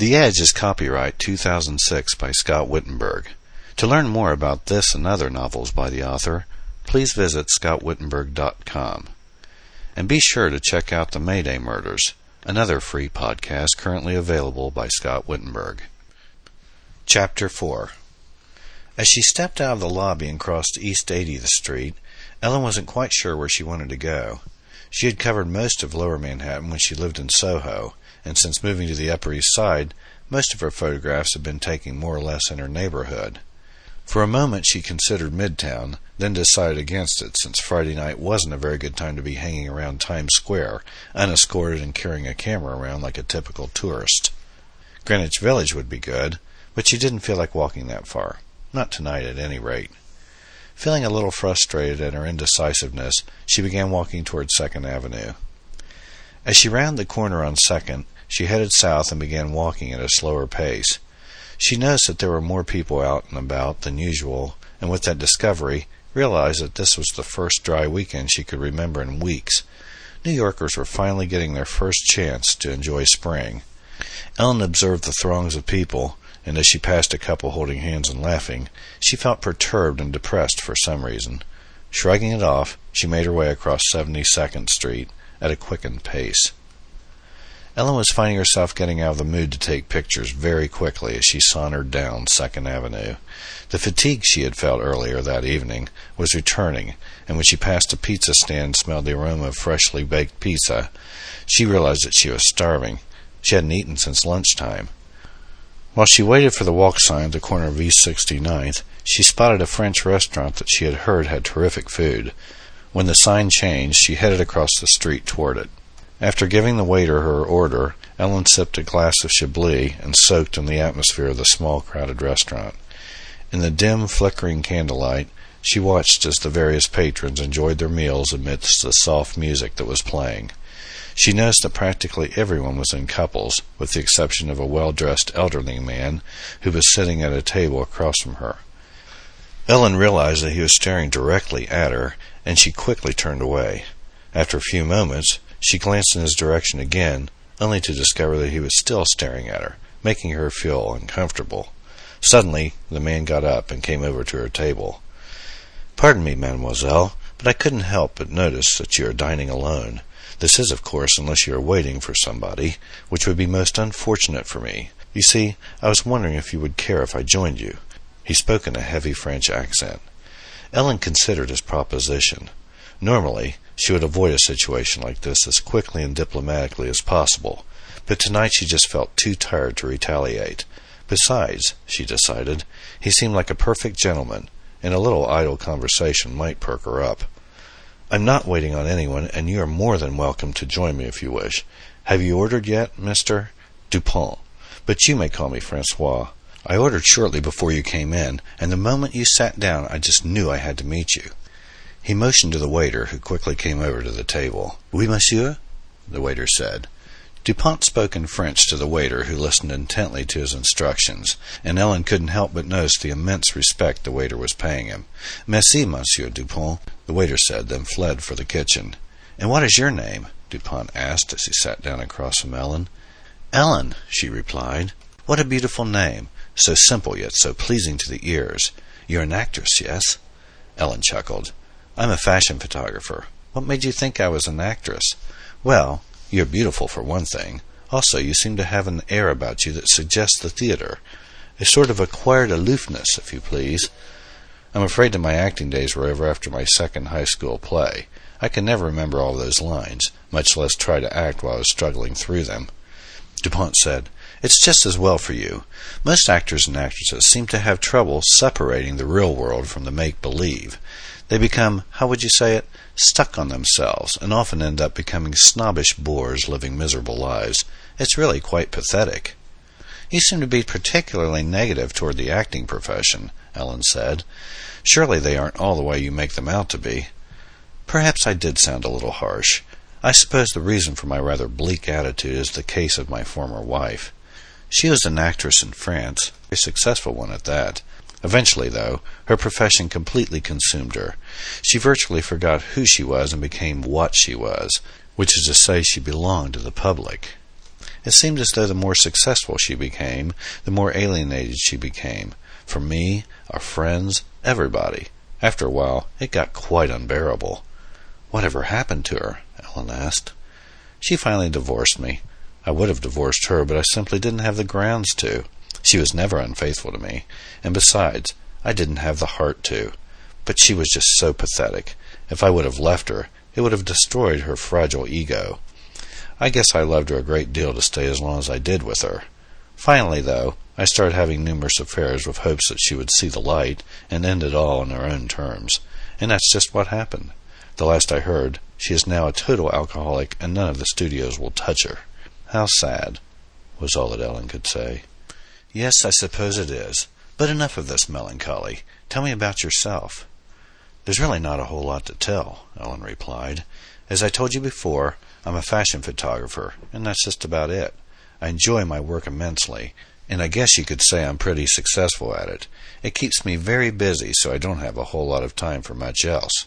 The Edge is copyright 2006 by Scott Wittenburg. To learn more about this and other novels by the author, please visit scottwittenburg.com. And be sure to check out The Mayday Murders, another free podcast currently available by Scott Wittenburg. Chapter 4 As she stepped out of the lobby and crossed East 80th Street, Ellen wasn't quite sure where she wanted to go. She had covered most of lower Manhattan when she lived in Soho, and since moving to the Upper East Side, most of her photographs had been taken more or less in her neighborhood. For a moment she considered Midtown, then decided against it, since Friday night wasn't a very good time to be hanging around Times Square, unescorted and carrying a camera around like a typical tourist. Greenwich Village would be good, but she didn't feel like walking that far. Not tonight, at any rate. Feeling a little frustrated at her indecisiveness, she began walking toward Second Avenue. As she rounded the corner on Second, she headed south and began walking at a slower pace. She noticed that there were more people out and about than usual, and with that discovery, realized that this was the first dry weekend she could remember in weeks. New Yorkers were finally getting their first chance to enjoy spring. Ellen observed the throngs of people, and as she passed a couple holding hands and laughing, she felt perturbed and depressed for some reason. Shrugging it off, she made her way across 72nd Street at a quickened pace. Ellen was finding herself getting out of the mood to take pictures very quickly as she sauntered down Second Avenue. The fatigue she had felt earlier that evening was returning, and when she passed a pizza stand and smelled the aroma of freshly baked pizza, she realized that she was starving. She hadn't eaten since lunchtime. While she waited for the walk sign at the corner of East 69th, she spotted a French restaurant that she had heard had terrific food. When the sign changed, she headed across the street toward it. After giving the waiter her order, Ellen sipped a glass of Chablis and soaked in the atmosphere of the small, crowded restaurant. In the dim, flickering candlelight, she watched as the various patrons enjoyed their meals amidst the soft music that was playing. She noticed that practically everyone was in couples, with the exception of a well dressed elderly man who was sitting at a table across from her. Ellen realized that he was staring directly at her, and she quickly turned away. After a few moments, she glanced in his direction again, only to discover that he was still staring at her, making her feel uncomfortable. Suddenly, the man got up and came over to her table. Pardon me, mademoiselle, but I couldn't help but notice that you are dining alone. This is, of course, unless you are waiting for somebody, which would be most unfortunate for me. You see, I was wondering if you would care if I joined you. He spoke in a heavy French accent. Ellen considered his proposition. Normally, she would avoid a situation like this as quickly and diplomatically as possible, but tonight she just felt too tired to retaliate. Besides, she decided, he seemed like a perfect gentleman, and a little idle conversation might perk her up. I'm not waiting on anyone, and you are more than welcome to join me if you wish. Have you ordered yet, Mr. Dupont? But you may call me Francois. I ordered shortly before you came in, and the moment you sat down I just knew I had to meet you. He motioned to the waiter, who quickly came over to the table. Oui, monsieur? the waiter said. Dupont spoke in French to the waiter, who listened intently to his instructions, and Ellen couldn't help but notice the immense respect the waiter was paying him. Merci, monsieur Dupont, the waiter said, then fled for the kitchen. And what is your name? Dupont asked as he sat down across from Ellen. Ellen, she replied. What a beautiful name so simple yet so pleasing to the ears. You're an actress, yes? Ellen chuckled. I'm a fashion photographer. What made you think I was an actress? Well, you're beautiful for one thing. Also, you seem to have an air about you that suggests the theater. A sort of acquired aloofness, if you please. I'm afraid that my acting days were over after my second high school play. I can never remember all those lines, much less try to act while I was struggling through them. Dupont said, it's just as well for you. Most actors and actresses seem to have trouble separating the real world from the make believe. They become, how would you say it, stuck on themselves, and often end up becoming snobbish bores living miserable lives. It's really quite pathetic. You seem to be particularly negative toward the acting profession, Ellen said. Surely they aren't all the way you make them out to be. Perhaps I did sound a little harsh. I suppose the reason for my rather bleak attitude is the case of my former wife. She was an actress in France, a successful one at that. Eventually, though, her profession completely consumed her. She virtually forgot who she was and became what she was, which is to say, she belonged to the public. It seemed as though the more successful she became, the more alienated she became. From me, our friends, everybody. After a while, it got quite unbearable. Whatever happened to her? Ellen asked. She finally divorced me. I would have divorced her, but I simply didn't have the grounds to. She was never unfaithful to me, and besides, I didn't have the heart to. But she was just so pathetic. If I would have left her, it would have destroyed her fragile ego. I guess I loved her a great deal to stay as long as I did with her. Finally, though, I started having numerous affairs with hopes that she would see the light and end it all on her own terms. And that's just what happened. The last I heard, she is now a total alcoholic and none of the studios will touch her. How sad, was all that Ellen could say. Yes, I suppose it is. But enough of this melancholy. Tell me about yourself. There's really not a whole lot to tell, Ellen replied. As I told you before, I'm a fashion photographer, and that's just about it. I enjoy my work immensely, and I guess you could say I'm pretty successful at it. It keeps me very busy, so I don't have a whole lot of time for much else.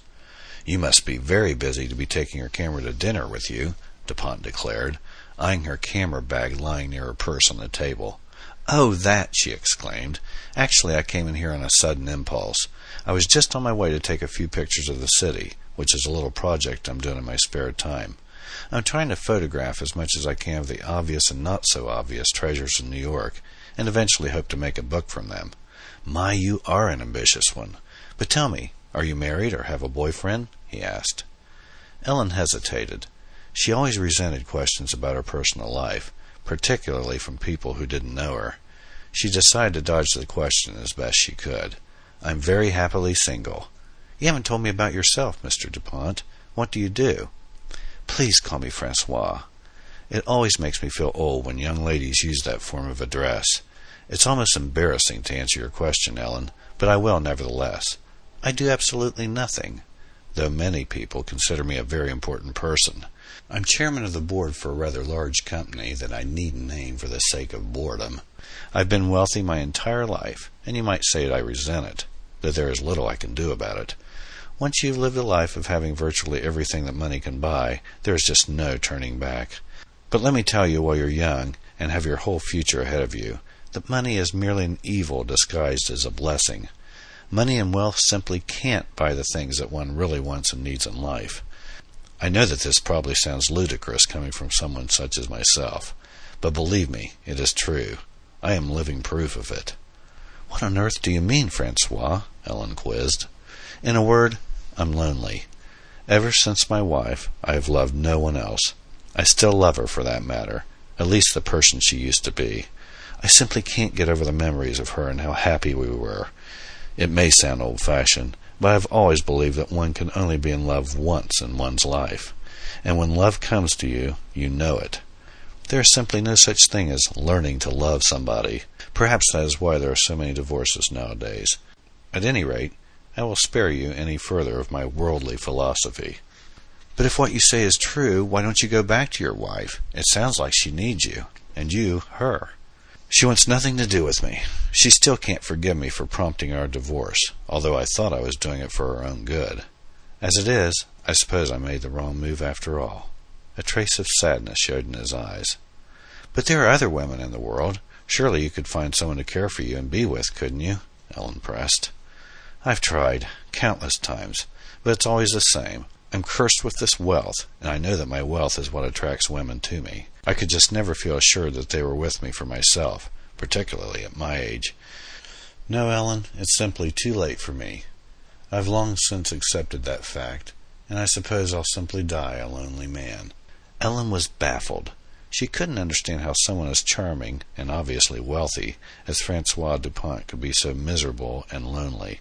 You must be very busy to be taking your camera to dinner with you, DuPont declared eyeing her camera bag lying near her purse on the table. Oh, that! she exclaimed. Actually, I came in here on a sudden impulse. I was just on my way to take a few pictures of the city, which is a little project I'm doing in my spare time. I'm trying to photograph as much as I can of the obvious and not so obvious treasures of New York, and eventually hope to make a book from them. My, you are an ambitious one. But tell me, are you married or have a boyfriend? he asked. Ellen hesitated. She always resented questions about her personal life, particularly from people who didn't know her. She decided to dodge the question as best she could. I'm very happily single. You haven't told me about yourself, Mr. DuPont. What do you do? Please call me Francois. It always makes me feel old when young ladies use that form of address. It's almost embarrassing to answer your question, Ellen, but I will nevertheless. I do absolutely nothing, though many people consider me a very important person. I'm chairman of the board for a rather large company that I needn't name for the sake of boredom. I've been wealthy my entire life, and you might say that I resent it, though there is little I can do about it. Once you've lived a life of having virtually everything that money can buy, there is just no turning back. But let me tell you while you're young and have your whole future ahead of you, that money is merely an evil disguised as a blessing. Money and wealth simply can't buy the things that one really wants and needs in life. I know that this probably sounds ludicrous coming from someone such as myself, but believe me, it is true. I am living proof of it. What on earth do you mean, Francois? Ellen quizzed. In a word, I'm lonely. Ever since my wife, I have loved no one else. I still love her for that matter, at least the person she used to be. I simply can't get over the memories of her and how happy we were. It may sound old fashioned, but I've always believed that one can only be in love once in one's life. And when love comes to you, you know it. There is simply no such thing as learning to love somebody. Perhaps that is why there are so many divorces nowadays. At any rate, I will spare you any further of my worldly philosophy. But if what you say is true, why don't you go back to your wife? It sounds like she needs you, and you her. She wants nothing to do with me. She still can't forgive me for prompting our divorce, although I thought I was doing it for her own good. As it is, I suppose I made the wrong move after all. A trace of sadness showed in his eyes. But there are other women in the world. Surely you could find someone to care for you and be with, couldn't you? Ellen pressed. I've tried, countless times, but it's always the same. I'm cursed with this wealth, and I know that my wealth is what attracts women to me. I could just never feel assured that they were with me for myself, particularly at my age. No, Ellen, it's simply too late for me. I've long since accepted that fact, and I suppose I'll simply die a lonely man. Ellen was baffled. She couldn't understand how someone as charming and obviously wealthy as Francois Dupont could be so miserable and lonely.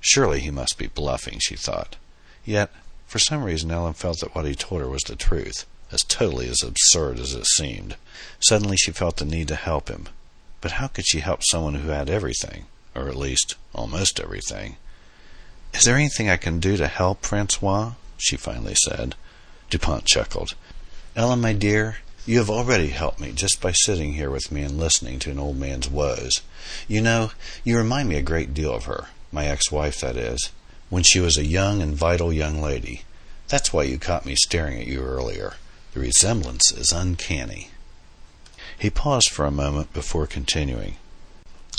Surely he must be bluffing, she thought. Yet, for some reason, Ellen felt that what he told her was the truth as totally as absurd as it seemed. Suddenly she felt the need to help him. But how could she help someone who had everything, or at least almost everything? Is there anything I can do to help, Francois? she finally said. DuPont chuckled. Ellen, my dear, you have already helped me just by sitting here with me and listening to an old man's woes. You know, you remind me a great deal of her, my ex-wife, that is, when she was a young and vital young lady. That's why you caught me staring at you earlier. The resemblance is uncanny. He paused for a moment before continuing.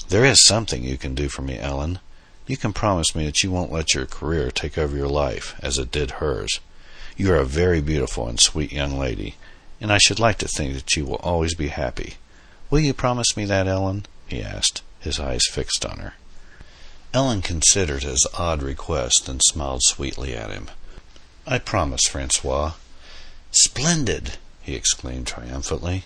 There is something you can do for me, Ellen. You can promise me that you won't let your career take over your life, as it did hers. You are a very beautiful and sweet young lady, and I should like to think that you will always be happy. Will you promise me that, Ellen? he asked, his eyes fixed on her. Ellen considered his odd request and smiled sweetly at him. I promise, Francois. Splendid! he exclaimed triumphantly.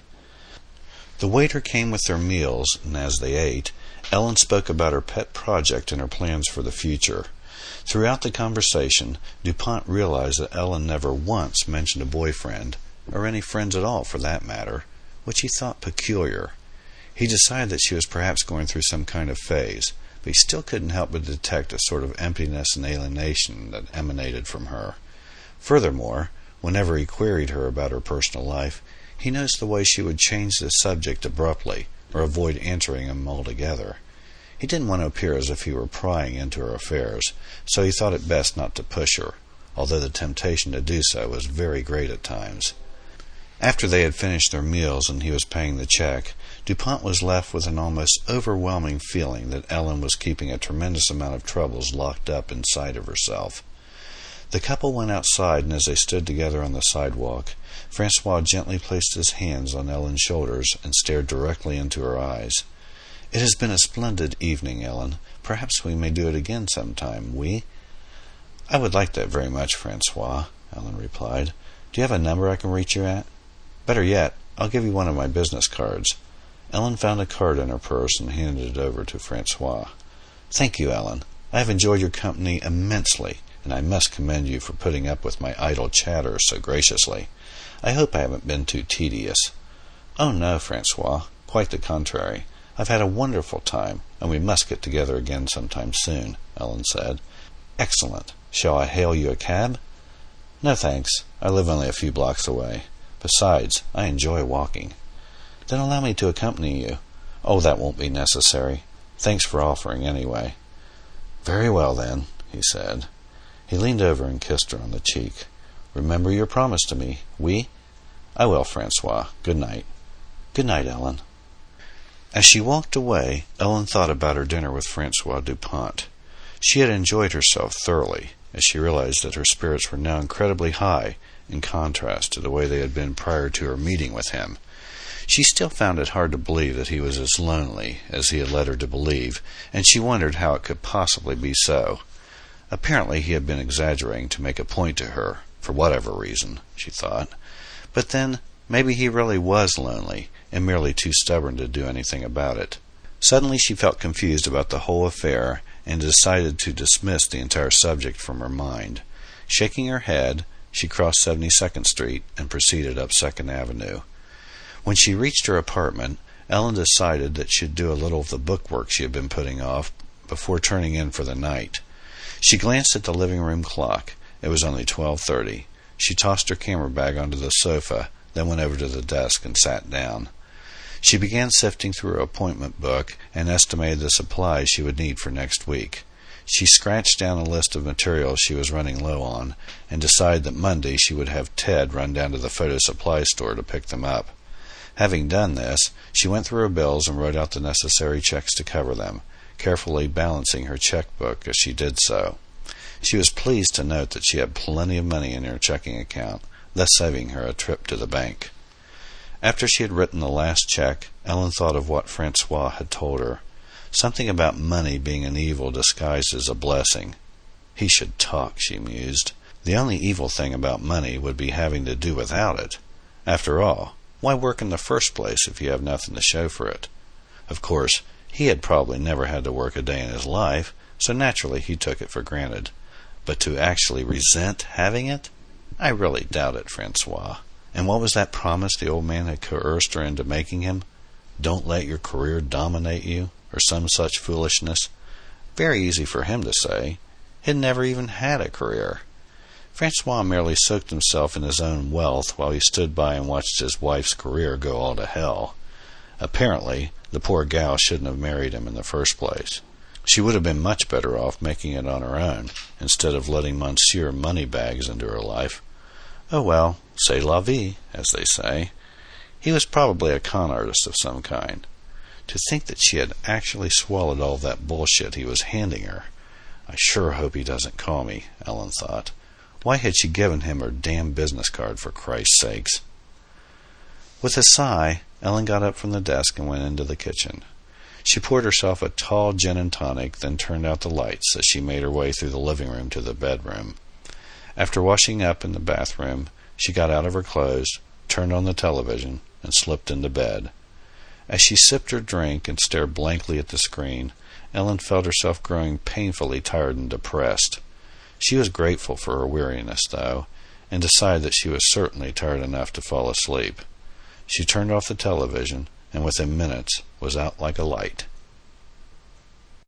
The waiter came with their meals, and as they ate, Ellen spoke about her pet project and her plans for the future. Throughout the conversation, DuPont realized that Ellen never once mentioned a boyfriend, or any friends at all for that matter, which he thought peculiar. He decided that she was perhaps going through some kind of phase, but he still couldn't help but detect a sort of emptiness and alienation that emanated from her. Furthermore, whenever he queried her about her personal life, he noticed the way she would change the subject abruptly or avoid answering him altogether. He didn't want to appear as if he were prying into her affairs, so he thought it best not to push her, although the temptation to do so was very great at times. After they had finished their meals and he was paying the check, DuPont was left with an almost overwhelming feeling that Ellen was keeping a tremendous amount of troubles locked up inside of herself. The couple went outside, and as they stood together on the sidewalk, Francois gently placed his hands on Ellen's shoulders and stared directly into her eyes. It has been a splendid evening, Ellen. Perhaps we may do it again sometime. Oui? I would like that very much, Francois, Ellen replied. Do you have a number I can reach you at? Better yet, I'll give you one of my business cards. Ellen found a card in her purse and handed it over to Francois. Thank you, Ellen. I have enjoyed your company immensely, and I must commend you for putting up with my idle chatter so graciously. I hope I haven't been too tedious. Oh, no, Francois. Quite the contrary. I've had a wonderful time, and we must get together again sometime soon, Ellen said. Excellent. Shall I hail you a cab? No, thanks. I live only a few blocks away. Besides, I enjoy walking. Then allow me to accompany you. Oh, that won't be necessary. Thanks for offering, anyway. Very well, then, he said. He leaned over and kissed her on the cheek. Remember your promise to me. Ah, we? I will, Francois. Good night. Good night, Ellen. As she walked away, Ellen thought about her dinner with Francois Dupont. She had enjoyed herself thoroughly, as she realized that her spirits were now incredibly high in contrast to the way they had been prior to her meeting with him. She still found it hard to believe that he was as lonely as he had led her to believe, and she wondered how it could possibly be so. Apparently, he had been exaggerating to make a point to her, for whatever reason, she thought. But then, maybe he really was lonely, and merely too stubborn to do anything about it. Suddenly she felt confused about the whole affair and decided to dismiss the entire subject from her mind. Shaking her head, she crossed 72nd Street and proceeded up 2nd Avenue. When she reached her apartment, Ellen decided that she'd do a little of the bookwork she had been putting off before turning in for the night. She glanced at the living room clock. It was only 12:30. She tossed her camera bag onto the sofa, then went over to the desk and sat down. She began sifting through her appointment book and estimated the supplies she would need for next week. She scratched down a list of materials she was running low on and decided that Monday she would have Ted run down to the photo supply store to pick them up. Having done this, she went through her bills and wrote out the necessary checks to cover them, carefully balancing her checkbook as she did so. She was pleased to note that she had plenty of money in her checking account, thus saving her a trip to the bank. After she had written the last check, Ellen thought of what Francois had told her. Something about money being an evil disguised as a blessing. He should talk, she mused. The only evil thing about money would be having to do without it. After all, why work in the first place if you have nothing to show for it? Of course, he had probably never had to work a day in his life, so naturally he took it for granted. But to actually resent having it? I really doubt it, Francois. And what was that promise the old man had coerced her into making him? Don't let your career dominate you, or some such foolishness. Very easy for him to say. He'd never even had a career. Francois merely soaked himself in his own wealth while he stood by and watched his wife's career go all to hell. Apparently, the poor gal shouldn't have married him in the first place. She would have been much better off making it on her own, instead of letting Monsieur Moneybags into her life. Oh well, c'est la vie, as they say. He was probably a con artist of some kind. To think that she had actually swallowed all that bullshit he was handing her. I sure hope he doesn't call me, Ellen thought. Why had she given him her damn business card, for Christ's sakes? With a sigh, Ellen got up from the desk and went into the kitchen. She poured herself a tall gin and tonic, then turned out the lights as she made her way through the living room to the bedroom. After washing up in the bathroom, she got out of her clothes, turned on the television, and slipped into bed. As she sipped her drink and stared blankly at the screen, Ellen felt herself growing painfully tired and depressed. She was grateful for her weariness, though, and decided that she was certainly tired enough to fall asleep. She turned off the television, and within minutes was out like a light.